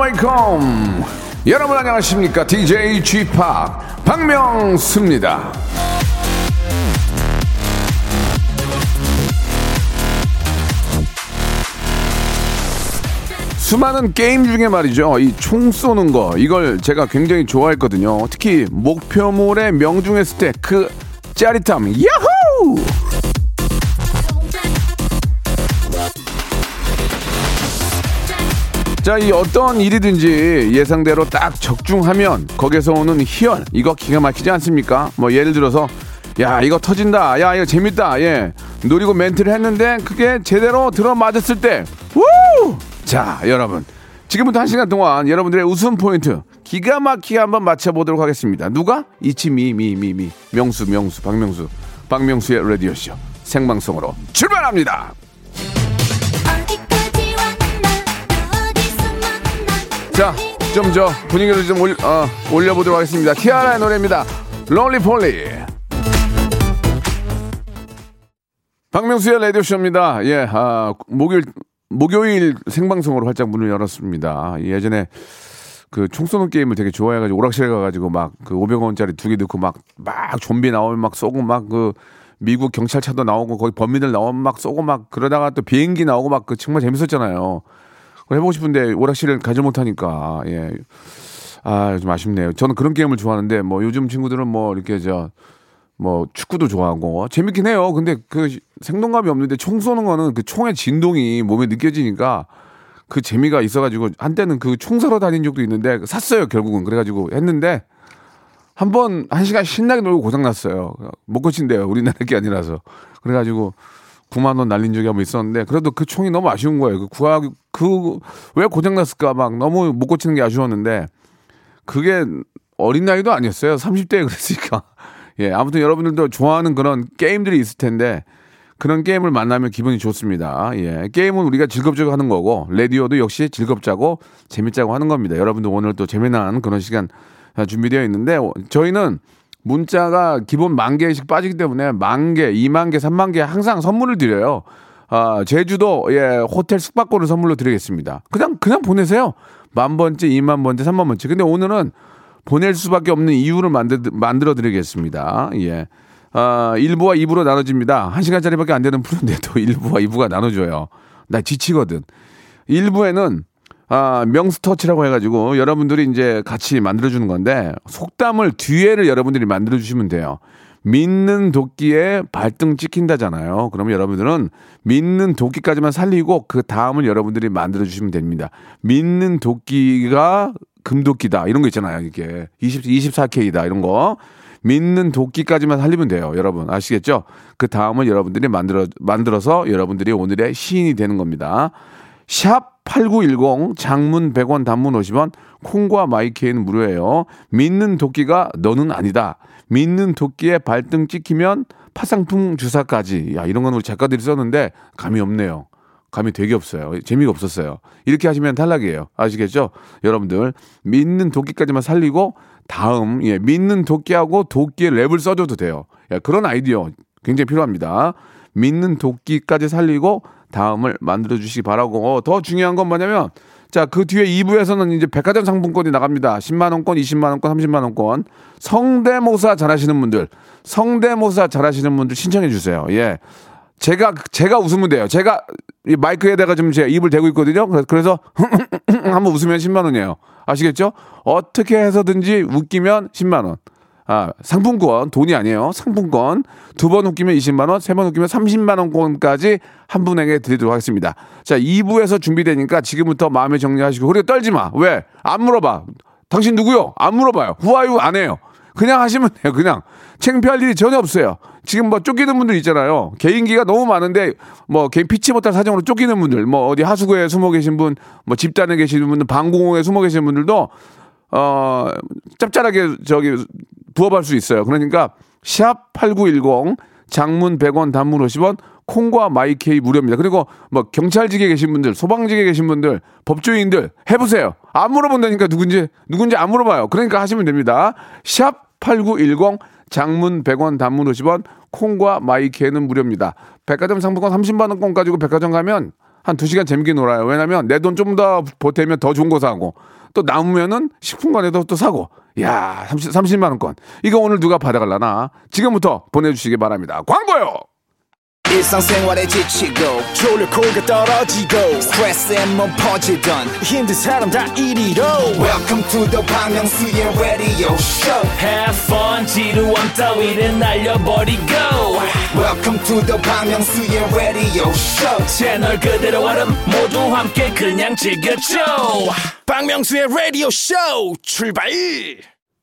welcome 여러분 안녕하십니까 DJ 지팍 박명수입니다 수많은 게임 중에 말이죠. 이 총 쏘는 거, 이걸 제가 굉장히 좋아했거든요. 특히 목표물의 명중의 스택, 그 짜릿함, 야호! 자, 이 어떤 일이든지 예상대로 딱 적중하면 거기서 오는 희열, 이거 기가 막히지 않습니까? 뭐 예를 들어서, 야, 이거 터진다. 야, 이거 재밌다. 예. 노리고 멘트를 했는데 그게 제대로 들어맞았을 때, 우! 자, 여러분. 지금부터 한 시간 동안 여러분들의 웃음 포인트 기가 막히게 한번 맞춰보도록 하겠습니다. 누가? 이치미, 미, 미, 미. 명수, 명수, 박명수. 박명수의 라디오쇼. 생방송으로 출발합니다. 자, 좀 저 분위기를 좀 올, 어, 올려보도록 하겠습니다. 티아라의 노래입니다. 롤리 폴리. 박명수의 라디오쇼입니다. 예, 아, 목요일, 목요일 생방송으로 활짝 문을 열었습니다. 예전에 그 총 쏘는 게임을 되게 좋아해가지고 오락실에 가가지고 막 그 500원짜리 두 개 넣고 막, 막 좀비 나오면 막 쏘고 막 그 미국 경찰차도 나오고 거기 범인들 나오면 막 쏘고 막 그러다가 또 비행기 나오고 막 그 정말 재밌었잖아요. 해보고 싶은데 오락실을 가지 못하니까 예. 아, 좀 아쉽네요. 저는 그런 게임을 좋아하는데 뭐 요즘 친구들은 뭐 이렇게 저 뭐 축구도 좋아하고 재밌긴 해요. 근데 그 생동감이 없는데 총 쏘는 거는 그 총의 진동이 몸에 느껴지니까 그 재미가 있어가지고 한때는 그 총 사러 다닌 적도 있는데 샀어요 결국은 그래가지고 했는데 한 번 한 시간 신나게 놀고 고장 났어요. 못 고친대요. 우리나라 게 아니라서 그래가지고 9만 원 날린 적이 한번 있었는데 그래도 그 총이 너무 아쉬운 거예요. 그 구하 그왜 고장 났을까 막 너무 못 고치는 게 아쉬웠는데 그게 어린 나이도 아니었어요. 30대에 그랬으니까. 예, 아무튼 여러분들도 좋아하는 그런 게임들이 있을 텐데 그런 게임을 만나면 기분이 좋습니다. 예, 게임은 우리가 즐겁자고 하는 거고 라디오도 역시 즐겁자고 재밌자고 하는 겁니다. 여러분들 오늘 또 재미난 그런 시간 준비되어 있는데 저희는 문자가 기본 만 개씩 빠지기 때문에 만 개, 이만 개, 삼만 개 항상 선물을 드려요. 아, 제주도 예, 호텔 숙박권을 선물로 드리겠습니다. 그냥 그냥 보내세요. 만 번째, 이만 번째, 삼만 번째. 근데 오늘은 보낼 수밖에 없는 이유를 만들, 만들어 드리겠습니다. 예. 아, 1부와 2부로 나눠집니다. 1시간짜리밖에 안 되는 프로인데도 1부와 2부가 나눠줘요. 나 지치거든. 1부에는 아, 명스터치라고 해가지고 여러분들이 이제 같이 만들어주는 건데 속담을 뒤에를 여러분들이 만들어주시면 돼요. 믿는 도끼에 발등 찍힌다잖아요. 그러면 여러분들은 믿는 도끼까지만 살리고 그 다음을 여러분들이 만들어주시면 됩니다. 믿는 도끼가 금도끼다. 이런 거 있잖아요. 이게 20, 24K다. 이런 거. 믿는 도끼까지만 살리면 돼요. 여러분. 아시겠죠? 그 다음을 여러분들이 만들어, 만들어서 여러분들이 오늘의 시인이 되는 겁니다. 샵 8910 장문 100원 단문 50원 콩과 마이케이는 무료예요. 믿는 도끼가 너는 아니다. 믿는 도끼에 발등 찍히면 파상풍 주사까지. 야, 이런 건 우리 작가들이 썼는데 감이 없네요. 감이 되게 없어요. 재미가 없었어요. 이렇게 하시면 탈락이에요. 아시겠죠? 여러분들 믿는 도끼까지만 살리고 다음 예, 믿는 도끼하고 도끼의 랩을 써줘도 돼요. 야, 그런 아이디어 굉장히 필요합니다. 믿는 도끼까지 살리고 다음을 만들어 주시기 바라고 더 중요한 건 뭐냐면 자, 그 뒤에 2부에서는 이제 백화점 상품권이 나갑니다. 10만 원권, 20만 원권, 30만 원권. 성대모사 잘하시는 분들, 성대모사 잘하시는 분들 신청해 주세요. 예. 제가, 제가 웃으면 돼요. 제가 이 마이크에다가 좀제 입을 대고 있거든요. 그래서, 그래서 한번 웃으면 10만 원이에요. 아시겠죠? 어떻게 해서든지 웃기면 10만 원. 아, 상품권, 돈이 아니에요. 상품권. 두 번 웃기면 20만 원, 세 번 웃기면 30만 원권까지 한 분에게 드리도록 하겠습니다. 자, 2부에서 준비되니까 지금부터 마음의 정리하시고, 그리고 떨지 마. 왜? 안 물어봐. 당신 누구요? 안 물어봐요. 후아유 안 해요. 그냥 하시면 돼요. 그냥. 창피할 일이 전혀 없어요. 지금 뭐 쫓기는 분들 있잖아요. 개인기가 너무 많은데 뭐 개인 피치 못할 사정으로 쫓기는 분들, 뭐 어디 하수구에 숨어 계신 분, 뭐 집단에 계시는 분들, 방공호에 숨어 계신 분들도 어 짭짤하게 저기 부업할 수 있어요. 그러니까 샵 8910 장문 100원 단문 50원 콩과 마이케이 무료입니다. 그리고 뭐 경찰직에 계신 분들, 소방직에 계신 분들, 법조인들 해 보세요. 안 물어본다니까 누군지 누군지 안 물어봐요. 그러니까 하시면 됩니다. 샵 #8910 장문 100원, 단문 50원, 콩과 마이케이는 무료입니다. 백화점 상품권 30만 원권 가지고 백화점 가면 한 2시간 재밌게 놀아요. 왜냐면 내 돈 좀 더 보태면 더 좋은 거 사고 또 남으면은 식품관에도 또 사고 야 30, 30만 원권 이거 오늘 누가 받아갈라나 지금부터 보내주시기 바랍니다. 광고요. 일상생활에 지치고, 졸려 코가 떨어지고, 스트레스에 몸 퍼지던, 힘든 사람 다 이리로. welcome to the Park Myung-soo's radio show Have fun 지루함 따위를 날려버리고 welcome to the Park Myung-soo's radio show 채널 그대로 얼음 모두 함께 그냥 즐겨줘 박명수의 라디오 쇼 출발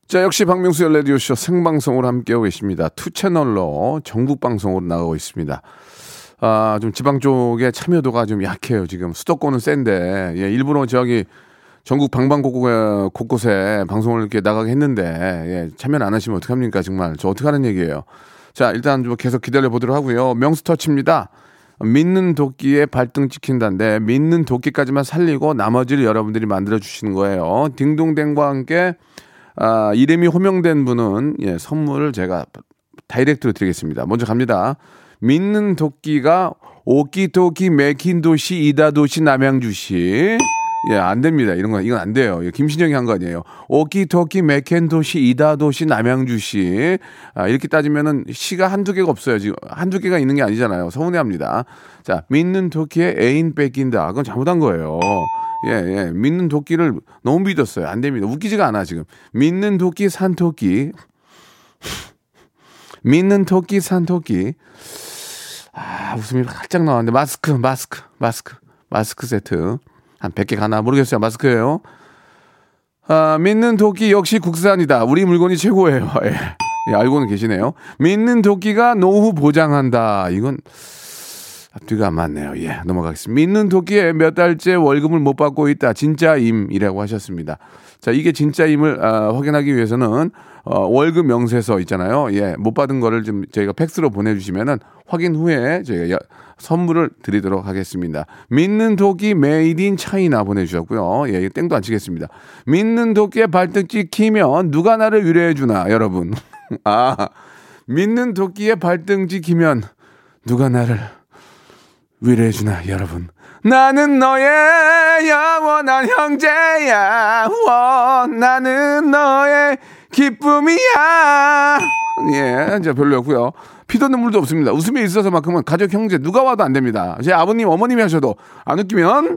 자 역시 박명수의 라디오 쇼 생방송으로 함께하고 계십니다. two 채널로 전국 방송으로 나가고 있습니다. 아 좀 지방 쪽에 참여도가 좀 약해요. 지금 수도권은 센데 예, 일부러 저기 전국 방방곡곡에 곳곳에 방송을 이렇게 나가게 했는데 예, 참여를 안 하시면 어떡합니까 정말 저 어떡하는 얘기예요. 자 일단 좀 계속 기다려 보도록 하고요. 명수터치입니다. 믿는 도끼에 발등 찍힌다인데 믿는 도끼까지만 살리고 나머지를 여러분들이 만들어 주시는 거예요. 딩동댕과 함께 아, 이름이 호명된 분은 예, 선물을 제가 다이렉트로 드리겠습니다. 먼저 갑니다. 믿는 도끼가 오키도키 메킨도시 이다도시 남양주시 예, 안 됩니다. 이런 건, 이건 안 돼요. 김신영이 한 거 아니에요. 오키토키 메켄도시 이다도시 남양주시. 아, 이렇게 따지면은 시가 한두 개가 없어요. 지금 한두 개가 있는 게 아니잖아요. 서운해 합니다. 자, 믿는 도끼에 애인 뺏긴다. 그건 잘못한 거예요. 예, 예. 믿는 도끼를 너무 믿었어요. 안 됩니다. 웃기지가 않아, 지금. 믿는 도끼, 산 토끼. 믿는 토끼, 산 토끼. 아, 웃음이 살짝 나왔는데, 마스크, 마스크, 마스크, 마스크 세트. 한 100개 가나 모르겠어요. 마스크예요 아, 믿는 도끼 역시 국산이다. 우리 물건이 최고예요. 예. 예, 알고는 계시네요. 믿는 도끼가 노후 보장한다. 이건 앞뒤가 안 맞네요. 예, 넘어가겠습니다. 믿는 도끼에 몇 달째 월급을 못 받고 있다. 진짜임이라고 하셨습니다. 자, 이게 진짜임을 아, 확인하기 위해서는 어, 월급 명세서 있잖아요. 예, 못 받은 거를 좀 저희가 팩스로 보내주시면은 확인 후에 저희가 여- 선물을 드리도록 하겠습니다. 믿는 도끼 made in China 보내주셨고요. 예, 땡도 안 치겠습니다. 믿는 도끼에 발등 찍히면 누가 나를 위로해 주나, 여러분. 아, 믿는 도끼에 발등 찍히면 누가 나를 위로해 주나, 여러분. 나는 너의 영원한 형제야. 워, 나는 너의 기쁨이야. 예, 이제 별로였고요. 피도 눈물도 없습니다. 웃음이 있어서만큼은 가족 형제 누가 와도 안 됩니다. 제 아버님, 어머님이 하셔도 안 웃기면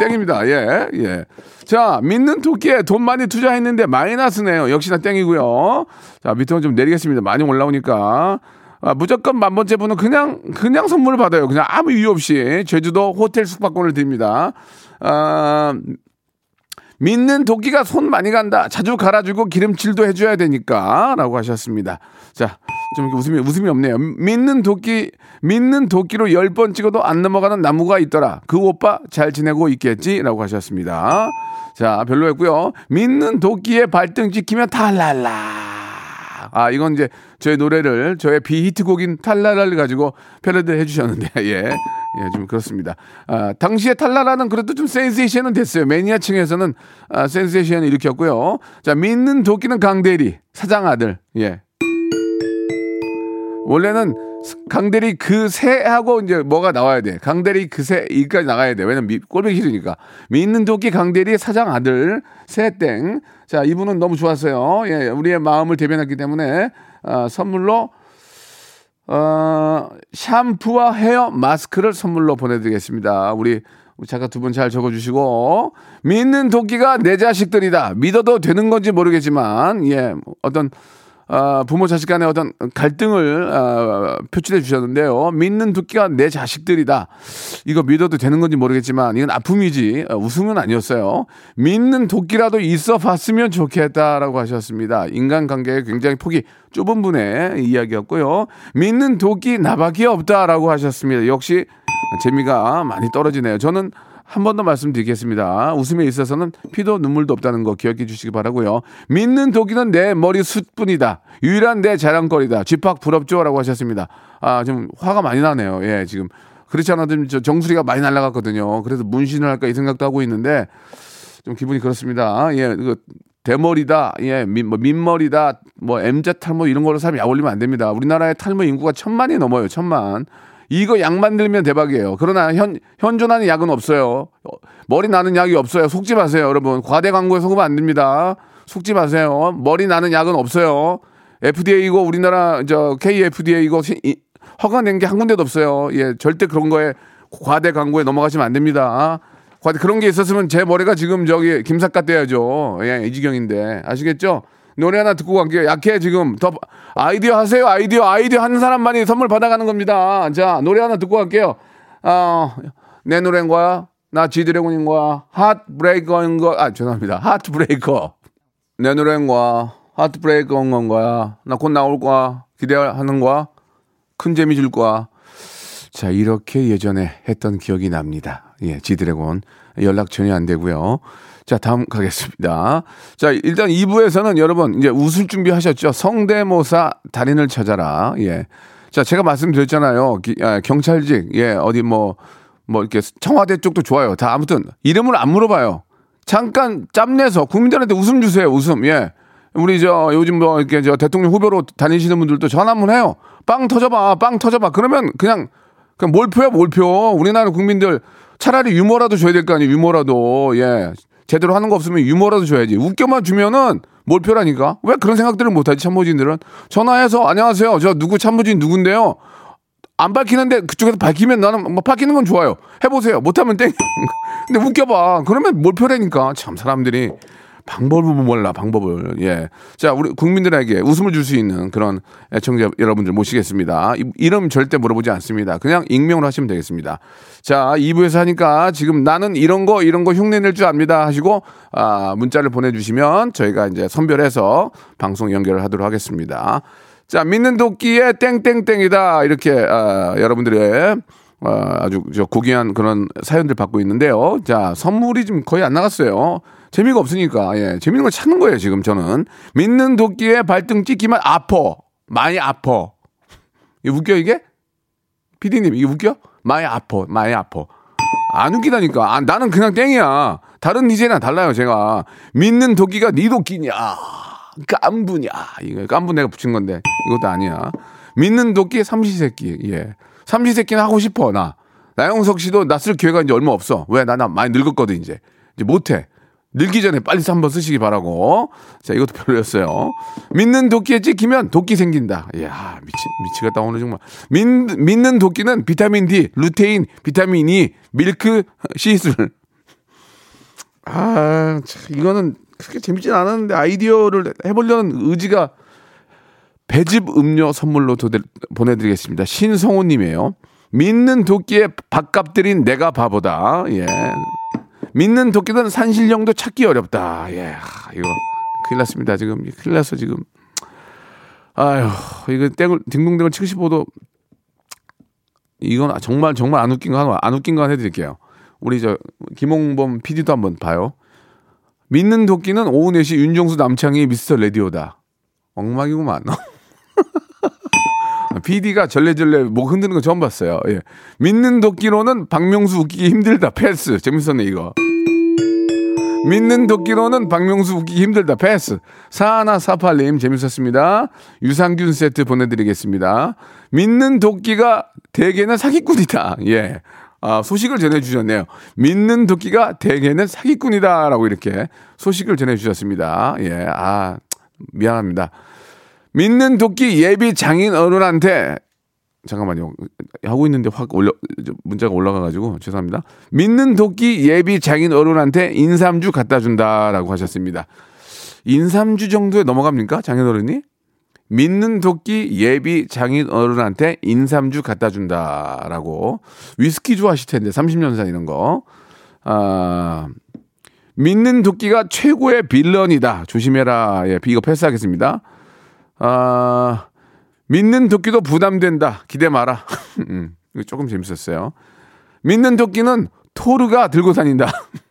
땡입니다. 예, 예. 자, 믿는 토끼에 돈 많이 투자했는데 마이너스네요. 역시나 땡이고요. 자, 밑으로 좀 내리겠습니다. 많이 올라오니까. 아, 무조건 만 번째 분은 그냥 그냥 선물을 받아요. 그냥 아무 이유 없이 제주도 호텔 숙박권을 드립니다. 아, 믿는 도끼가 손 많이 간다. 자주 갈아주고 기름칠도 해줘야 되니까.라고 하셨습니다. 자, 좀 웃음이 웃음이 없네요. 믿는 도끼 믿는 도끼로 열 번 찍어도 안 넘어가는 나무가 있더라. 그 오빠 잘 지내고 있겠지?라고 하셨습니다. 자, 별로였고요. 믿는 도끼에 발등 찍히면 탈랄 라. 아, 이건 이제 저의 노래를 저의 비히트곡인 탈라라를 가지고 패러디 해주셨는데, 예. 예, 좀 그렇습니다. 아, 당시에 탈라라는 그래도 좀 센세이션은 됐어요. 매니아층에서는 아, 센세이션을 일으켰고요. 자, 믿는 도끼는 강대리, 사장 아들, 예. 원래는 강대리 그 새 하고 이제 뭐가 나와야 돼. 강대리 그새 이까지 나가야 돼. 왜냐면 미- 꼴보기 싫으니까. 믿는 도끼 강대리 사장 아들 새땡. 자 이분은 너무 좋았어요. 예, 우리의 마음을 대변했기 때문에 아, 선물로 어, 샴푸와 헤어 마스크를 선물로 보내드리겠습니다. 우리 작가 두 분 잘 적어주시고 믿는 도끼가 내 자식들이다. 믿어도 되는 건지 모르겠지만 예 어떤 아, 부모 자식 간의 어떤 갈등을 아, 표출해 주셨는데요. 믿는 도끼가 내 자식들이다. 이거 믿어도 되는 건지 모르겠지만 이건 아픔이지 아, 웃음은 아니었어요. 믿는 도끼라도 있어 봤으면 좋겠다라고 하셨습니다. 인간관계에 굉장히 폭이 좁은 분의 이야기였고요. 믿는 도끼 나밖에 없다라고 하셨습니다. 역시 재미가 많이 떨어지네요. 저는 한 번 더 말씀드리겠습니다. 웃음에 있어서는 피도 눈물도 없다는 거 기억해 주시기 바라고요. 믿는 독일은 내 머리 숱뿐이다. 유일한 내 자랑거리다. 쥐팍 부럽죠라고 하셨습니다. 아, 좀 화가 많이 나네요. 예, 지금 그렇지 않아도 저 정수리가 많이 날아갔거든요. 그래서 문신을 할까 이 생각도 하고 있는데 좀 기분이 그렇습니다. 예, 그 대머리다, 예, 민, 뭐 민머리다, 뭐 MZ 탈모 이런 걸로 사람이 약 올리면 안 됩니다. 우리나라의 탈모 인구가 천만이 넘어요, 천만. 이거 약 만들면 대박이에요. 그러나 현 현존하는 약은 없어요. 어, 머리 나는 약이 없어요. 속지 마세요, 여러분. 과대 광고에 속으면 안 됩니다. 속지 마세요. 머리 나는 약은 없어요. FDA이고 우리나라 저 KFDA이고 허가낸 게 한 군데도 없어요. 예, 절대 그런 거에 과대 광고에 넘어가시면 안 됩니다. 과대 그런 게 있었으면 제 머리가 지금 저기 김삿갓 돼야죠. 예, 이 지경인데 아시겠죠? 노래 하나 듣고 갈게요. 약해 지금 더 아이디어 하세요. 아이디어 아이디어 하는 사람만이 선물 받아가는 겁니다. 자 노래 하나 듣고 갈게요. 어 내 노래인 거야. 나 지드래곤인 거야. Heartbreaker인 거. 아 죄송합니다. Heartbreaker. 내 노래인 거야. Heartbreaker인 건 거야. 나 곧 나올 거야. 기대하는 거야. 큰 재미 줄 거야. 자, 이렇게 예전에 했던 기억이 납니다. 예, 지드래곤. 연락 전혀 안 되고요. 자, 다음 가겠습니다. 자, 일단 2부에서는 여러분 이제 웃을 준비 하셨죠? 성대모사 달인을 찾아라. 예. 자, 제가 말씀드렸잖아요. 기- 아, 경찰직, 예, 어디 뭐, 뭐 이렇게 청와대 쪽도 좋아요. 다 아무튼 이름을 안 물어봐요. 잠깐 짬내서 국민들한테 웃음 주세요. 웃음. 예. 우리 저 요즘 뭐 이렇게 저 대통령 후보로 다니시는 분들도 전화 한번 해요. 빵 터져봐, 빵 터져봐. 그러면 그냥 그냥 몰표야 몰표. 우리나라 국민들 차라리 유머라도 줘야 될 거 아니에요. 유머라도 예 제대로 하는 거 없으면 유머라도 줘야지. 웃겨만 주면은 몰표라니까. 왜 그런 생각들을 못하지 참모진들은 전화해서 안녕하세요. 저 누구 참모진 누군데요. 안 밝히는데 그쪽에서 밝히면 나는 뭐 밝히는 건 좋아요. 해보세요. 못하면 땡. 근데 웃겨봐. 그러면 몰표라니까. 참 사람들이 방법을 몰라 방법을. 예. 자 우리 국민들에게 웃음을 줄 수 있는 그런 애청자 여러분들 모시겠습니다. 이- 이름 절대 물어보지 않습니다. 그냥 익명으로 하시면 되겠습니다. 자 2부에서 하니까 지금 나는 이런 거 이런 거 흉내낼 줄 압니다 하시고 아 문자를 보내주시면 저희가 이제 선별해서 방송 연결을 하도록 하겠습니다. 자, 믿는 도끼의 땡땡땡이다. 이렇게, 아, 여러분들의, 아, 아주 저 고귀한 그런 사연들 받고 있는데요. 자, 선물이 좀 거의 안 나갔어요. 재미가 없으니까, 예. 재밌는 걸 찾는 거예요, 지금 저는. 믿는 도끼의 발등 찍기만 아퍼. 많이 아퍼. 이게 웃겨, 이게? 피디님, 이게 웃겨? 많이 아퍼, 많이 아퍼. 안 웃기다니까. 아, 나는 그냥 땡이야. 다른 DJ랑 달라요, 제가. 믿는 도끼가 니 도끼냐. 깐부냐. 이거 깐부 내가 붙인 건데 이것도 아니야. 믿는 도끼 삼시세끼. 예. 삼시세끼는 하고 싶어 나. 나영석 씨도 나쓸 기회가 이제 얼마 없어. 왜? 나, 나 많이 늙었거든 이제. 이제 못해. 늙기 전에 빨리 한번 쓰시기 바라고. 자, 이것도 별로였어요. 믿는 도끼에 찍히면 도끼 생긴다. 이야, 미치, 미치겠다, 오늘 정말. 믿, 믿는 도끼는 비타민 D, 루테인, 비타민 E, 밀크, 시술. 아, 참, 이거는 그렇게 재밌진 않았는데 아이디어를 해보려는 의지가 배즙 음료 선물로 도대, 보내드리겠습니다. 신성호님이에요. 믿는 도끼의 밥값 들인 내가 바보다. 예. 믿는 도끼는 산신령도 찾기 어렵다. 예. 하, 이거 큰일 났습니다. 지금 큰일 났어 지금. 아유, 이거 땡을 딩동댕을 75도 이건 정말 정말 안 웃긴 거 하나 안 웃긴 거 하나 해드릴게요. 우리 저 김홍범 PD도 한번 봐요. 믿는 도끼는 오후 4시 윤정수 남창희 미스터 레디오다. 엉망이구만. PD가 절레절레 목 흔드는 거 처음 봤어요. 예. 믿는 도끼로는 박명수 웃기기 힘들다. 패스. 재밌었네, 이거. 믿는 도끼로는 박명수 웃기기 힘들다. 패스. 4148님, 재밌었습니다. 유산균 세트 보내드리겠습니다. 믿는 도끼가 대개는 사기꾼이다. 예. 아, 소식을 전해주셨네요. 믿는 도끼가 대개는 사기꾼이다라고 이렇게 소식을 전해주셨습니다. 예, 아, 미안합니다. 믿는 도끼 예비 장인 어른한테 잠깐만요. 하고 있는데 확 올려 문자가 올라가가지고 죄송합니다. 믿는 도끼 예비 장인 어른한테 인삼주 갖다 준다라고 하셨습니다. 인삼주 정도에 넘어갑니까 장인 어른이? 믿는 도끼 예비 장인 어른한테 인삼주 갖다 준다라고 위스키 좋아하실 텐데 30년산 이런 거. 아 믿는 도끼가 최고의 빌런이다. 조심해라. 예, 이거 패스하겠습니다. 아 믿는 도끼도 부담된다. 기대 마라. 음, 조금 재밌었어요. 믿는 도끼는 토르가 들고 다닌다.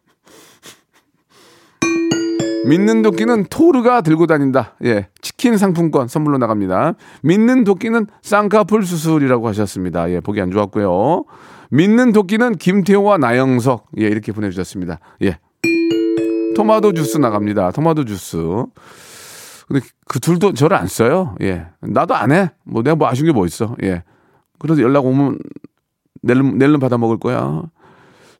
믿는 도끼는 토르가 들고 다닌다. 예. 치킨 상품권 선물로 나갑니다. 믿는 도끼는 쌍꺼풀 수술이라고 하셨습니다. 예. 보기 안 좋았고요. 믿는 도끼는 김태호와 나영석. 예. 이렇게 보내주셨습니다. 예. 토마토 주스 나갑니다. 토마토 주스. 근데 그 둘도 저를 안 써요. 예. 나도 안 해. 뭐 내가 뭐 아쉬운 게 뭐 있어. 예. 그래도 연락 오면 낼름, 낼름 받아 먹을 거야.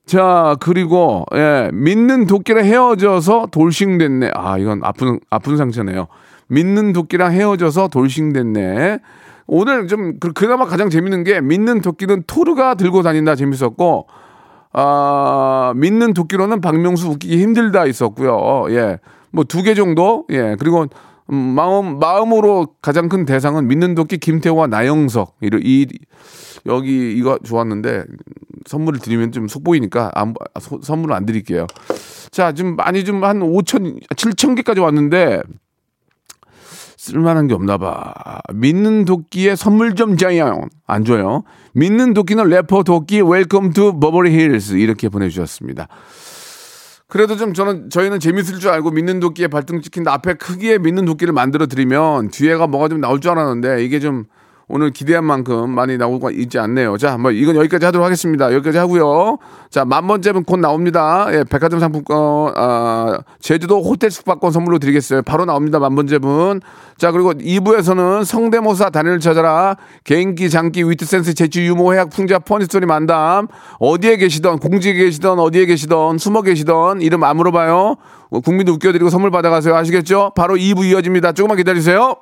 자, 그리고, 예, 믿는 도끼랑 헤어져서 돌싱됐네. 아, 이건 아픈, 아픈 상처네요. 믿는 도끼랑 헤어져서 돌싱됐네. 오늘 좀, 그- 그나마 가장 재밌는 게, 믿는 도끼는 토르가 들고 다닌다 재밌었고, 아, 믿는 도끼로는 박명수 웃기기 힘들다 있었고요. 예. 뭐 두 개 정도? 예. 그리고 음, 마음, 마음으로 가장 큰 대상은 믿는 도끼 김태호와 나영석. 이, 이, 여기 이거 좋았는데 선물을 드리면 좀 속보이니까 안, 소- 선물을 안 드릴게요. 자, 좀 많이 좀 한 5천, 7천 개까지 왔는데 쓸만한 게 없나 봐. 믿는 도끼의 선물 좀 줘요. 안 줘요. 믿는 도끼는 래퍼 도끼 welcome to Beverly Hills 이렇게 보내 주셨습니다. 그래도 좀 저는 저희는 재밌을 줄 알고 믿는 도끼에 발등 찍힌다 앞에 크기에 믿는 도끼를 만들어 드리면 뒤에가 뭐가 좀 나올 줄 알았는데 이게 좀 오늘 기대한 만큼 많이 나오고 있지 않네요. 자, 뭐 이건 여기까지 하도록 하겠습니다. 여기까지 하고요. 자, 만 번째는 곧 나옵니다. 예, 백화점 상품권, 아, 제주도 호텔 숙박권 선물로 드리겠어요. 바로 나옵니다. 만 번째분. 자, 그리고 2부에서는 성대모사 달인을 찾아라. 개인기, 장기, 위트, 센스, 재치, 유머, 해학, 풍자, funny story 만담. 어디에 계시던, 공직에 계시던, 어디에 계시던, 숨어 계시던, 이름 안 물어봐요. 어, 국민도 웃겨드리고 선물 받아가세요. 아시겠죠? 바로 2부 이어집니다. 조금만 기다리세요.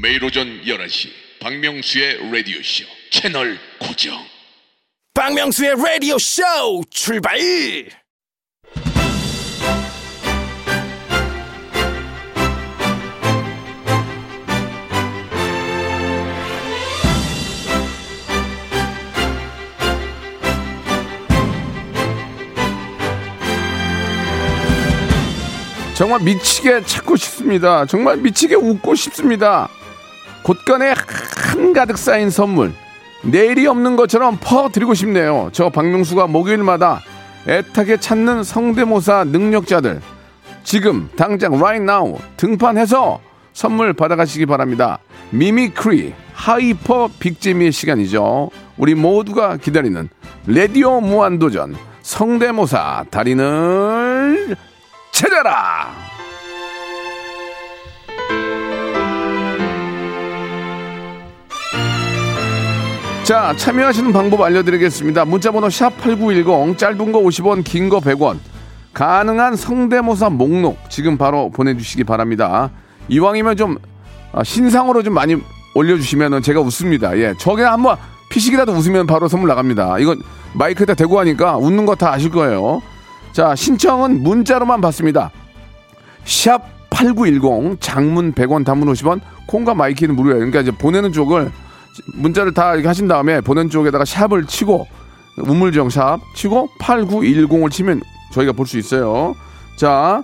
매일 오전 11시 박명수의 라디오쇼 채널 고정 박명수의 라디오 쇼 출발! 정말 미치게 찾고 싶습니다. 정말 미치게 웃고 싶습니다. 곳간에 한가득 쌓인 선물. 내일이 없는 것처럼 퍼드리고 싶네요. 저 박명수가 목요일마다 애타게 찾는 성대모사 능력자들. 지금 당장 right now 등판해서 선물 받아가시기 바랍니다. mimicry hyper big재미의 시간이죠. 우리 모두가 기다리는 레디오 무한도전 성대모사 달인을 찾아라! 자, 참여하시는 방법 알려드리겠습니다. 문자번호 샵8910, 짧은 거 50원, 긴 거 100원. 가능한 성대모사 목록 지금 바로 보내주시기 바랍니다. 이왕이면 좀 아, 신상으로 좀 많이 올려주시면 제가 웃습니다. 예, 저게 한번 피식이라도 웃으면 바로 선물 나갑니다. 이건 마이크에다 대고 하니까 웃는 거 다 아실 거예요. 자, 신청은 문자로만 받습니다. 샵8910 장문 100원 단문 50원 콩과 My K는 무료예요. 그러니까 이제 보내는 쪽을 문자를 다 이렇게 하신 다음에 보낸 쪽에다가 샵을 치고 우물정 샵 치고 8910을 치면 저희가 볼 수 있어요. 자,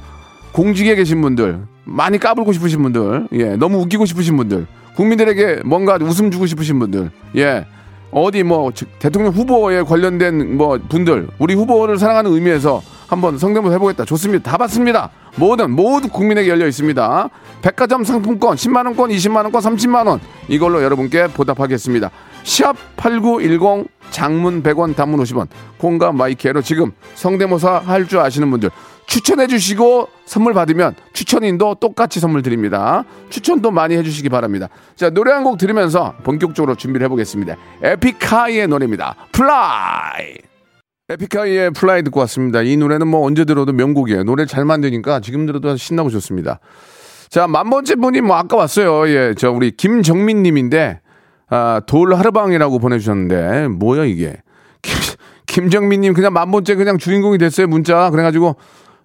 공직에 계신 분들, 많이 까불고 싶으신 분들, 예, 너무 웃기고 싶으신 분들, 국민들에게 뭔가 웃음 주고 싶으신 분들, 예, 어디 뭐 즉, 대통령 후보에 관련된 뭐 분들, 우리 후보를 사랑하는 의미에서 한번 성대모사 해보겠다. 좋습니다. 다 받습니다. 모든 모두 국민에게 열려 있습니다. 백화점 상품권 10만 원권, 20만 원권, 30만 원 이걸로 여러분께 보답하겠습니다. 샵8910 장문 100원, 단문 50원. 콩과 마이케로 지금 성대모사 할 줄 아시는 분들 추천해 주시고 선물 받으면 추천인도 똑같이 선물 드립니다. 추천도 많이 해 주시기 바랍니다. 자, 노래 한 곡 들으면서 본격적으로 준비를 해 보겠습니다. 에픽하이의 노래입니다. Fly! 에픽하이의 Fly 듣고 왔습니다. 이 노래는 뭐 언제 들어도 명곡이에요. 노래 잘 만드니까 지금 들어도 신나고 좋습니다. 자, 만 번째 분이 뭐 아까 왔어요. 예, 저 우리 김정민 님인데, 아, 돌 하르방이라고 보내주셨는데, 뭐야 이게. 김, 김정민 님 그냥 만 번째 그냥 주인공이 됐어요 문자 그래가지고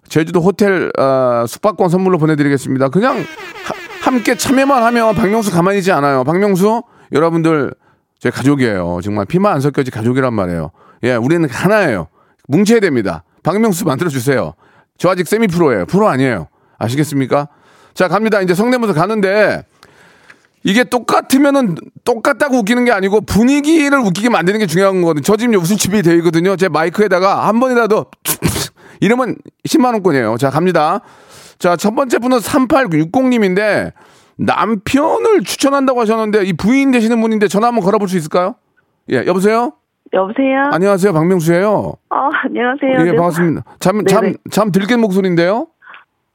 제주도 호텔 어, 숙박권 선물로 보내드리겠습니다. 그냥 하- 함께 참여만 하면 박명수 가만히 있지 않아요. 박명수 여러분들 제 가족이에요. 정말 피만 안 섞여지 가족이란 말이에요. 예, 우리는 하나예요. 뭉쳐야 됩니다. 박명수 만들어 주세요. 저 아직 세미 프로예요. 프로 아니에요. 아시겠습니까? 자 갑니다. 이제 성대모사 가는데 이게 똑같으면은 똑같다고 웃기는 게 아니고 분위기를 웃기게 만드는 게 중요한 거거든요. 저 지금 웃음집이 되어 있거든요. 제 마이크에다가 한 번이라도 이러면 10만 원권이에요. 자 갑니다. 자 첫 번째 분은 3860님인데 남편을 추천한다고 하셨는데 이 부인 되시는 분인데 전화 한번 걸어볼 수 있을까요? 예 여보세요. 여보세요? 안녕하세요 박명수예요. 아, 안녕하세요. 예 네. 반갑습니다. 잠잠 네네. 잠 들깬 목소리인데요.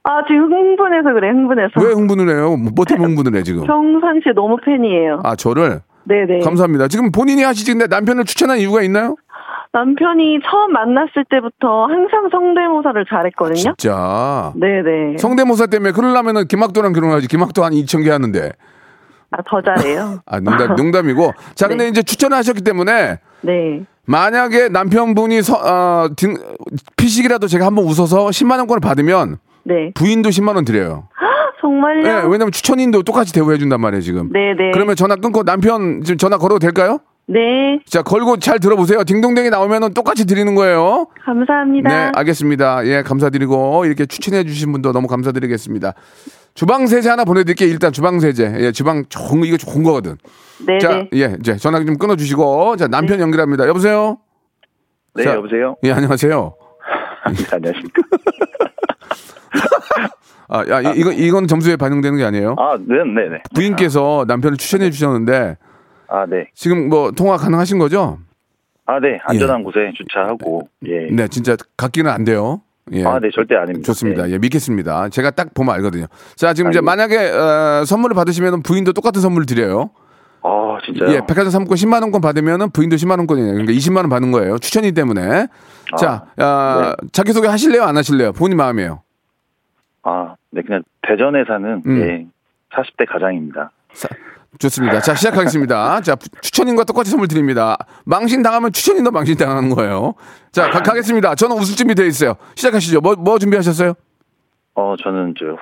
아, 지금 흥분해서 그래, 흥분해서. 왜 흥분을 해요? 뭐 때문에 흥분을 해 지금? 평상시에 너무 팬이에요. 아 저를 네네. 감사합니다. 지금 본인이 하시지 근데 남편을 추천한 이유가 있나요? 남편이 처음 만났을 때부터 항상 성대모사를 잘했거든요. 진짜. 네네. 성대모사 때문에 그러려면은 김학도랑 결혼하지. 김학도 한 2천 개 하는데. 아, 더 잘해요. 아 농담 농담이고. 자 근데 네. 이제 추천하셨기 때문에 네. 만약에 남편분이 서, 어, 등, 피식이라도 제가 한번 웃어서 10만 원권을 받으면 네. 부인도 10만 원 드려요. 정말요? 예, 왜냐면 추천인도 똑같이 대우해 준단 말이에요 지금. 네네. 그러면 전화 끊고 남편 지금 전화 걸어도 될까요? 네. 자 걸고 잘 들어보세요. 딩동댕이 나오면은 똑같이 드리는 거예요. 감사합니다. 네, 알겠습니다. 예, 감사드리고 이렇게 추천해 주신 분도 너무 감사드리겠습니다. 주방 세제 하나 보내드릴게요. 일단 주방 세제. 예, 주방 좋은 거, 이거 좋은 거거든. 네네. 자, 예, 이제 전화 좀 끊어주시고 자 남편 연결합니다. 여보세요. 네, 자, 여보세요? 예, 안녕하세요. 네, 안녕하십니까? 아, 야, 이- 이거 이건 점수에 반영되는 게 아니에요. 아, 네, 네, 네. 부인께서 남편을 추천해 주셨는데 아, 네. 지금 뭐 통화 가능하신 거죠? 아, 네. 안전한 곳에 주차하고, 예. 네, 진짜 갖기는 안 돼요. 예. 아, 네, 절대 아닙니다. 좋습니다. 네. 예, 믿겠습니다. 제가 딱 보면 알거든요. 자, 지금 이제. 만약에 어, 선물을 받으시면 부인도 똑같은 선물 드려요. 아, 진짜요? 예, 백화점 상품권 10만 원권 받으면은 부인도 10만 원권이에요. 그러니까 20만 원 받는 거예요. 추천이 때문에. 자, 아, 자기 소개 하실래요? 안 하실래요? 본인 마음이에요. 아, 네, 그냥 대전에 사는, 음. 예, 40대 가장입니다. 좋습니다. 자, 시작하겠습니다. 자, 추천인과 똑같이 선물 드립니다. 망신 당하면 추천인도 망신 당하는 거예요. 자, 가, 가겠습니다. 저는 웃을 준비 되어 있어요. 시작하시죠. 뭐, 뭐 준비하셨어요? 어, 저는 저,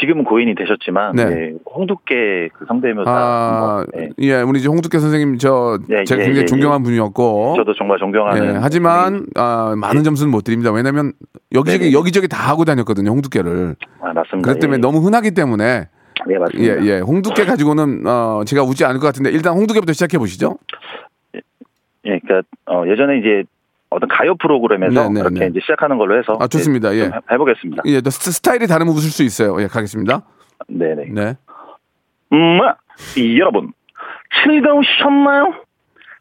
지금은 고인이 되셨지만, 네. 예, 홍두깨 그 성대묘사. 아, 한번, 예, 예, 우리 이제 홍두깨 선생님 저 예, 제가 예, 굉장히 예, 존경한 분이었고. 저도 정말 존경하는. 예, 하지만 아, 많은 점수는 못 드립니다. 왜냐면 여기저기 네네. 여기저기 다 하고 다녔거든요. 홍두깨를. 아, 맞습니다. 그렇기 때문에 예, 너무 흔하기 때문에 예, 예, 맞습니다. 예. 홍두깨 가지고는 어, 제가 웃지 않을 것 같은데 일단 홍두깨부터 시작해 보시죠. 예, 그러니까, 어, 예전에 이제 어떤 가요 프로그램에서 네, 네, 그렇게 네. 이제 시작하는 걸로 해서. 아, 좋습니다. 좀 예. 해- 해보겠습니다. 예, 또 스- 스타일이 다르면 웃을 수 있어요. 예, 가겠습니다. 네 네. 네. 음, 여러분 즐거우셨나요?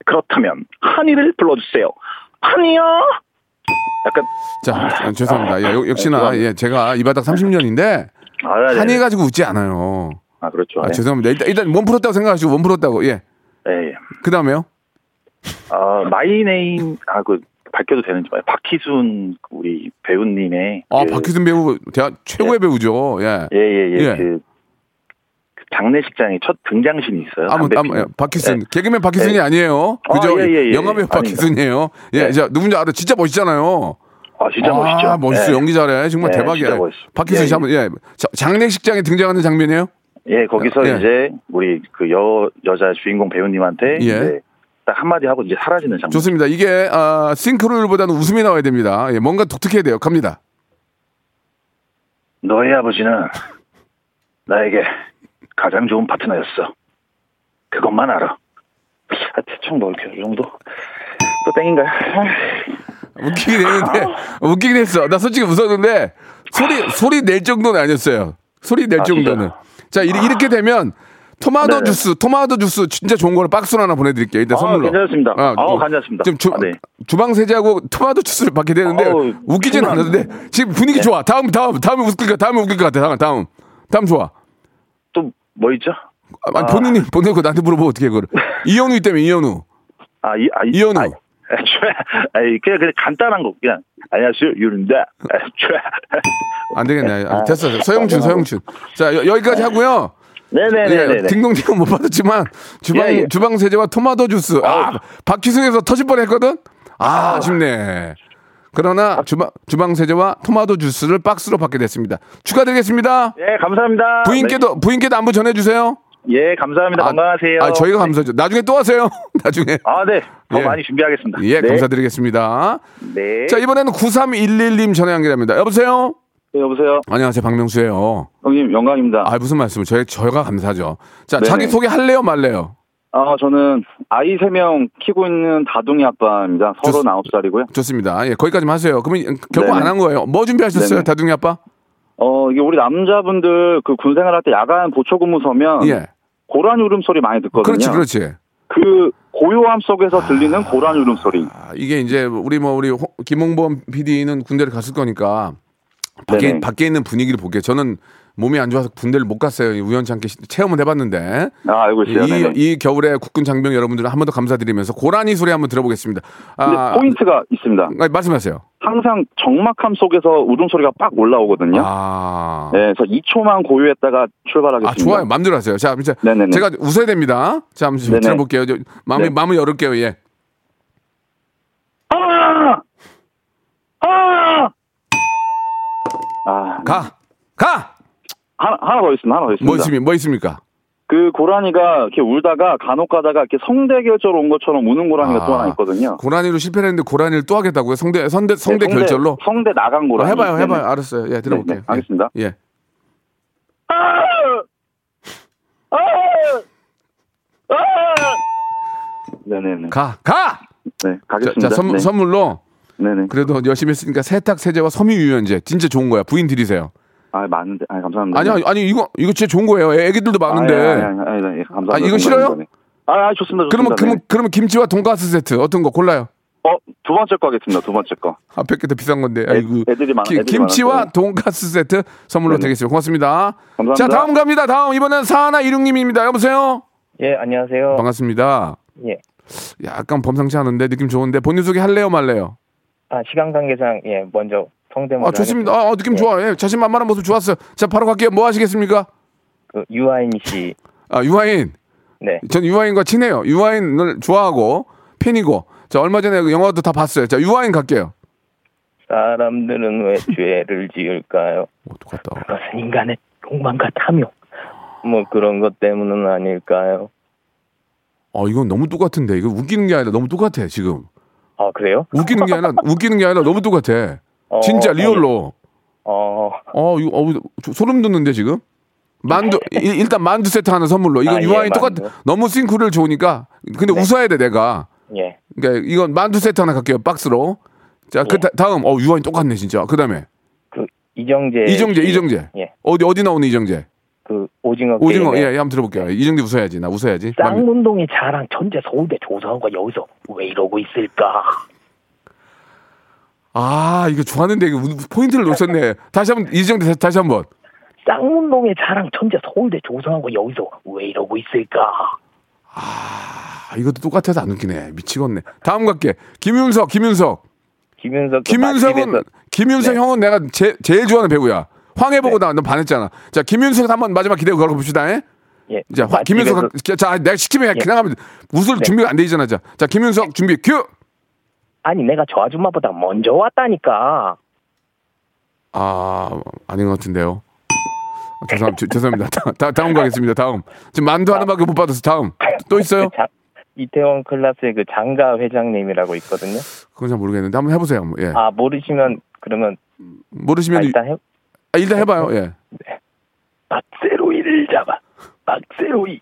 그렇다면 한이를 불러주세요. 한이요. 약간 자, 아, 죄송합니다. 예, 역- 역시나. 예, 제가 이 바닥 30년인데 아, 네. 한이 가지고 웃지 않아요. 아 그렇죠. 아, 네. 죄송합니다. 일단, 일단 몸 풀었다고 생각하시고 몸 풀었다고. 예. 네. 예. 그 다음에요. 아 마이네임 아그 밝혀도 되는지 봐요. 박희순 우리 배우님의 아, 그- 박희순 배우 대한 최고의 배우죠. 예. 예예 예 예. 그, 그 장례식장에 첫 등장신이 있어요. 아무, 피는. 예, 박희순 네. 개그맨 박희순이 아니에요. 아, 그죠? 예, 예, 예. 영화 배우 아닙니다. 박희순이에요. 예, 네. 자 누군지 알아? 진짜 멋있잖아요. 아 진짜 멋있죠. 아, 멋있어. 예. 연기 잘해. 정말 네, 대박이야. 박희순 예, 씨 한번 예. 자, 장례식장에 등장하는 장면이에요? 예 거기서 예. 이제 우리 그 여 여자 주인공 배우님한테 예. 딱 한마디 하고 이제 사라지는 장면. 좋습니다. 이게 아, 싱크로율보다는 웃음이 나와야 됩니다. 예, 뭔가 독특해야 돼요. 갑니다. 너의 아버지는 나에게 가장 좋은 파트너였어. 그것만 알아. 아, 대충 뭐 이렇게 이 정도? 또 땡인가요? 아, 웃기긴 했는데 웃기긴 했어. 나 솔직히 웃었는데 소리 소리 낼 정도는 아니었어요. 소리 낼 아, 정도는. 자 이리- 이렇게 되면 토마토 네네. 주스, 토마토 주스 진짜 좋은 거를 박스로 하나 보내드릴게요. 일단 아, 선물로. 괜찮습니다. 아, 뭐, 괜찮습니다. 지금 주, 아, 네. 주방 세제하고 토마토 주스를 받게 되는데 아우, 웃기진. 않았는데 지금 분위기 좋아. 다음 다음 다음에 웃길 것. 다음에 웃길 것 같아. 다음 다음 다음 좋아. 또 뭐 있죠? 아, 아니, 본인이 보내고 나한테 물어보면 어떻게 그걸? 이현우 있다며 이현우. 아, 이, 아, 이, 이현우. 아, 아니, 그냥, 그냥 간단한 거. 그냥, 안녕하세요. 유른다. 안 되겠네. 아, 아, 됐어. 서영춘, 서영춘. 자, 여, 여기까지 하고요. 예, 네네네네. 딩동댕은 못 받았지만 주방 예, 예. 주방 세제와 토마토 주스. 아, 아. 박희승에서 터질 뻔했거든. 아, 아쉽네. 그러나 주방, 주방 세제와 토마토 주스를 박스로 받게 됐습니다. 축하드리겠습니다. 예, 감사합니다. 부인께도 부인께도 안부 전해 주세요. 네. 예, 감사합니다. 건강하세요. 아, 저희가 감사하죠. 나중에 또 하세요. 나중에. 아, 네. 더 예. 많이 준비하겠습니다. 예, 네. 감사드리겠습니다. 네. 자, 이번에는 9311님 전화 연결합니다. 여보세요? 네, 여보세요. 안녕하세요, 박명수예요. 형님, 영광입니다. 아, 무슨 말씀을 저희 저희가 감사하죠. 자, 네네. 자기 소개 할래요, 말래요? 아, 저는 아이 세 명 키고 있는 다둥이 아빠입니다. 좋- 39살이고요. 좋습니다. 예, 거기까지만 하세요. 그러면 결국. 안 한 거예요. 뭐 준비하셨어요, 네네. 다둥이 아빠? 어, 이게 우리 남자분들 그 군 생활 할 때 야간 보초근무 서면 예. 고라니 울음소리 많이 듣거든요. 그렇지, 그렇지. 그 고요함 속에서 들리는 고라니 울음소리. 아, 이게 이제 우리 뭐 우리 홍- 김홍범 PD는 군대를 갔을 거니까 밖에 네네. 밖에 있는 분위기를 볼게요. 저는 몸이 안 좋아서 군대를 못 갔어요. 우연찮게 시- 체험은 해봤는데 아, 알고 있어요. 이, 네네. 이 겨울에 국군 장병 여러분들은 한번 더 감사드리면서 고라니 소리 한번 들어보겠습니다. 아, 포인트가 있습니다. 아, 말씀하세요. 항상 적막함 속에서 울음소리가 빡 올라오거든요. 아, 네, 그래서 2초만 고요했다가 출발하겠습니다. 아 좋아요. 마음대로 하세요. 자, 이제 네네네. 제가 웃어야 됩니다. 자, 한번 좀 네네. 들어볼게요. 저, 마음이 네. 마음을 열을게요. 예. 아! 아! 아, 가, 가. 하나, 하나 더 있습니다. 하나 더 있습니다. 뭐 있습니까? 뭐 있습니까? 그 고라니가 이렇게 울다가 간혹 가다가 이렇게 성대 결절 온 것처럼 우는 고라니가 또 아, 하나 있거든요. 고라니로 실패를 했는데 고라니를 또 하겠다고요? 성대 성대 성대 네, 결절로? 성대 나간 어, 고라니. 해봐요, 네네. 해봐요. 알았어요. 예, 들어볼게요. 네, 네, 알겠습니다. 예. 예. 아! 아! 아! 네네네. 가, 가. 네, 자, 가겠습니다. 자 선, 네. 선물로 네네. 그래도 열심히 했으니까 세탁 세제와 섬유 유연제 진짜 좋은 거야. 부인 드리세요. 아, 많은데. 아, 감사합니다. 아니 아니, 아니 이거 이거 진짜 좋은 거예요. 애기들도 많은데. 아, 예, 예, 감사합니다. 아, 이거 싫어요? 네. 아, 아, 좋습니다. 좋습니다. 그러면 그러면 네. 그러면 김치와 돈가스 세트 어떤 거 골라요? 어, 두 번째 거 하겠습니다. 두 번째 거. 앞에 게더 비싼 건데. 애- 아이고. 애들이 많- 기- 애들이 김치와. 돈가스 세트 선물로 네네. 드리겠습니다. 고맙습니다. 감사합니다. 자, 다음 갑니다. 다음 이번엔 사하나 이륙님입니다. 여보세요. 예, 안녕하세요. 반갑습니다. 예. 약간 범상치 않은데 느낌 좋은데 본인 소개 할래요, 말래요? 아, 시간 관계상 예, 먼저 성대모사 아, 좋습니다. 아, 아, 느낌 예. 좋아. 예, 자신만만한 모습 좋았어요. 자, 바로 갈게요. 뭐 하시겠습니까? 그 유아인 씨. 아, 유아인. 네. 전 유아인과 친해요. 유아인을 좋아하고 팬이고. 자, 얼마 전에 그 영화도 다 봤어요. 자, 유아인 갈게요. 사람들은 왜 죄를 지을까요? 오, 똑같다. 그것은 인간의 욕망과 탐욕. 뭐 그런 것 때문은 아닐까요? 아, 이건 너무 똑같은데. 이거 웃기는 게 아니라 너무 똑같아, 지금. 아, 그래요? 웃기는 게 아니라, 웃기는 게 아니라 너무 똑같아. 어, 진짜 real로. 어, 어, 이거, 어, 저- 소름 돋는데, 지금? 만두, 일- 일단 만두 세트 하나 선물로. 이건 아, 예, 유아인 똑같, 만두. 너무 싱크를 좋으니까. 근데 네. 웃어야 돼, 내가. 예. 그러니까 이건 만두 세트 하나 갈게요, 박스로. 자, 그 예. 다, 다음, 어, 유아인 똑같네, 진짜. 그 다음에. 그 이정재. 이정재, 씨. 이정재. 예. 어디, 어디 나오는 이정재? 그 오징어 오징어, 예, 게임에 예, 한번 들어볼게요. 이정재 웃어야지. 나 웃어야지. 쌍문동의 자랑 천재 서울대 조성과 여기서 왜 이러고 있을까? 아, 이거 좋았는데, 이거 포인트를 놓쳤네. 다시 한 번, 이정재 다시- 다시 한 번. 쌍문동의 자랑 천재 서울대 조성하고 여기서 왜 이러고 있을까? 아, 이것도 똑같아서 안 웃기네. 미치겠네. 다음 갈게. 김윤석, 김윤석. 김윤석 그 김윤석은, 맛집에서- 김윤석 네. 형은 내가 제, 제일 좋아하는 배우야. 황해 보고 네. 나, 너 반했잖아. 자, 김윤석 한번 마지막 기대고 걸어 봅시다. 예? 예. 자, 화- 김윤석, 자, 내가 시키면 예. 그냥 하면 웃을 네. 준비가 안 돼 있잖아. 자, 자, 김윤석 준비 큐! 아니 내가 저 아줌마보다 먼저 왔다니까. 아, 아닌 것 같은데요. 아, 죄송, 죄- 죄송합니다. 다, 다, 다음 가겠습니다. 다음. 지금 만두 하나밖에 못 받아서 다음. 또 있어요? 그 자- 이태원 클라스의 그 장가 회장님이라고 있거든요. 그건 잘 모르겠는데 한번 해보세요. 한번. 예. 아 모르시면 그러면 모르시면 아, 일단 해. 아, 일단 해봐요. 예. 박세로이를 잡아. 박세로이.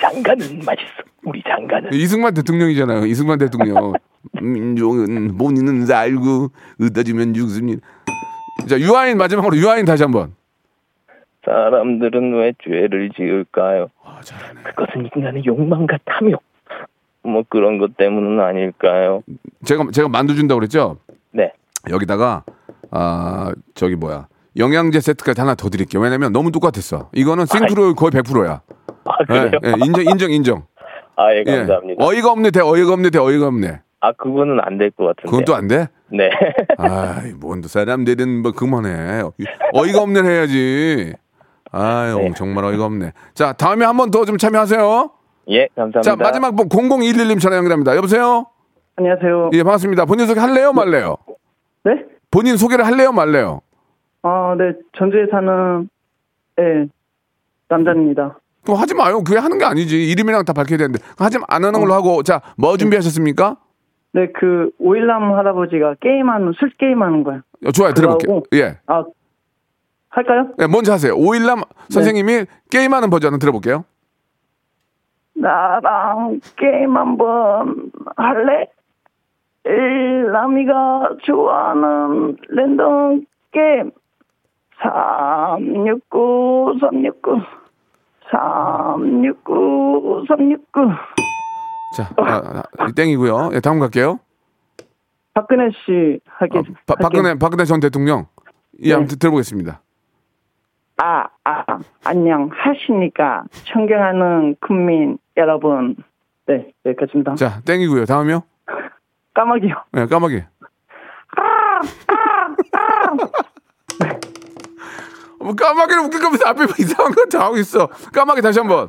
장가는 맛있어. 우리 장가는. 이승만 대통령이잖아요. 이승만 대통령. 민족은 본인은 알고 의다주면 죽습니다. 자 유아인 마지막으로 유아인 다시 한번. 사람들은 왜 죄를 지을까요? 아 잘하네. 그것은 인간의 욕망과 탐욕. 뭐 그런 것 때문은 아닐까요? 제가 제가 만두 준다고 그랬죠. 네. 여기다가 아 저기 뭐야 영양제 세트까지 하나 더 드릴게요. 왜냐면 너무 똑같았어. 이거는 싱크로 거의 100%야. 아 그래요? 예, 예, 인정 인정 인정. 아예 예. 감사합니다. 어이가 없네 대 어이가 없네 대 어이가 없네. 아 그거는 안 될 것 같은데. 그건 또 안 돼? 네. 아이, 뭔 사람들은 뭐 그만해. 어이가 없네 해야지. 아유, 네. 정말 어이가 없네. 자, 다음에 한 번 더 좀 참여하세요. 예 감사합니다. 자, 마지막 뭐 0011님 전화 연결합니다. 여보세요? 안녕하세요. 예, 반갑습니다. 본인 소개 할래요, 말래요? 네? 본인 소개를 할래요, 말래요? 아, 네. 전주에 사는, 예, 남자입니다. 그럼 하지 마요. 그게 하는 게 아니지. 이름이랑 다 밝혀야 되는데. 하지 마- 안 하는 어. 걸로 하고. 자, 뭐 준비하셨습니까? 네, 그, 오일남 할아버지가 게임하는, 술 게임하는 거야. 어, 좋아요. 들어볼게요. 예. 아, 할까요? 예, 먼저 하세요. 오일남 네. 선생님이 게임하는 버전을 들어볼게요. 나랑 게임 한번 할래? 일남이가 좋아하는 랜덤 게임. 369, 369. 369, 369. 자, 아, 아, 땡이고요. 예, 다음 갈게요. 박근혜 씨 하게. 어, 바- 박근혜, 박근혜 전 대통령. 예, 네. 한번 들어보겠습니다. 아, 아, 안녕 하십니까. 존경하는 국민 여러분. 네, 여기까지입니다. 자, 땡이고요. 다음이요. 까마귀요. 예, 까마귀. 뭐 까마귀를 웃길 거면서 앞에 뭐 이상한 거다 하고 있어. 까마귀 다시 한 번.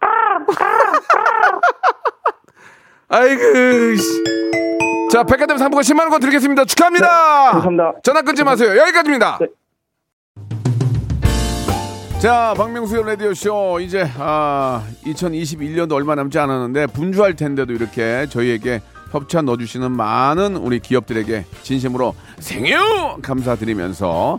아이고, 씨. 자, 백화점 상품권 10만원 드리겠습니다. 축하합니다. 네, 감사합니다. 전화 끊지 마세요. 여기까지입니다. 네. 자, 박명수의 라디오쇼. 이제, 아, 2021년도 얼마 남지 않았는데, 분주할 텐데도 이렇게 저희에게 협찬 넣어주시는 많은 우리 기업들에게 진심으로 생유! 감사드리면서,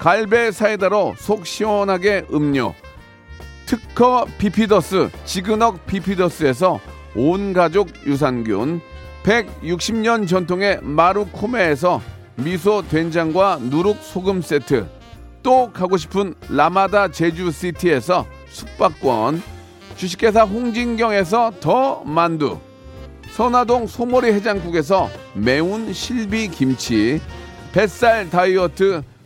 갈배 사이다로 속 시원하게 음료, 특허 비피더스 지그넉 비피더스에서 온 가족 유산균 160년 전통의 마루코메에서 미소 된장과 누룩 소금 세트 또 가고 싶은 라마다 제주시티에서 숙박권 주식회사 홍진경에서 더 만두 선화동 소머리 해장국에서 매운 실비 김치 뱃살 다이어트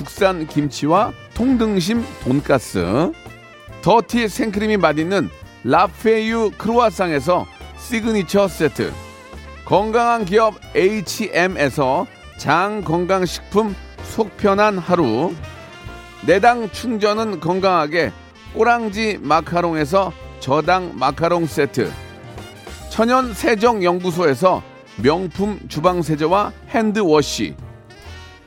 국산 김치와 통등심 돈가스 더티 생크림이 맛있는 라페유 크루아상에서 시그니처 세트 건강한 기업 H&M에서 장 건강식품 속편한 하루 내 당 충전은 건강하게 꼬랑지 마카롱에서 저당 마카롱 세트 천연 세정 연구소에서 명품 주방 세제와 핸드워시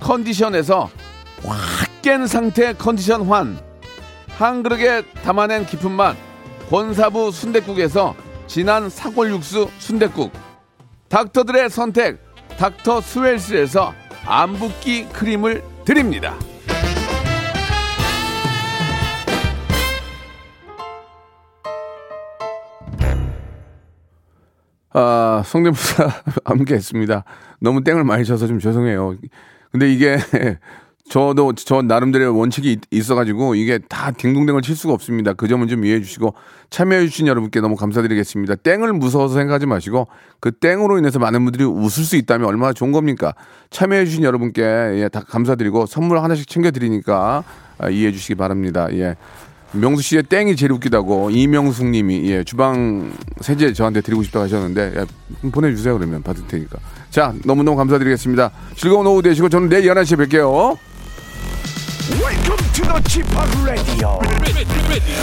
컨디션에서 확 깬 상태 컨디션 환 한 그릇에 담아낸 깊은 맛 권사부 순댓국에서 진한 사골 육수 순댓국 닥터들의 선택 닥터 스웰스에서 안붓기 크림을 드립니다. 아, 성대모사 함께했습니다. 너무 땡을 많이 쳐서 좀 죄송해요. 근데 이게 저도 저 나름대로의 원칙이 있- 있어가지고 이게 다 딩동댕을 칠 수가 없습니다. 그 점은 좀 이해해 주시고 참여해 주신 여러분께 너무 감사드리겠습니다. 땡을 무서워서 생각하지 마시고 그 땡으로 인해서 많은 분들이 웃을 수 있다면 얼마나 좋은 겁니까? 참여해 주신 여러분께 예, 다 감사드리고 선물 하나씩 챙겨 드리니까 아, 이해해 주시기 바랍니다. 예. 명수 씨의 땡이 제일 웃기다고 이명숙 님이 예, 주방 세제 저한테 드리고 싶다고 하셨는데 예, 보내주세요 그러면 받을 테니까. 자 너무너무 감사드리겠습니다. 즐거운 오후 되시고 저는 내일 11시에 뵐게요. Welcome to the g p Radio. Ready, ready, ready.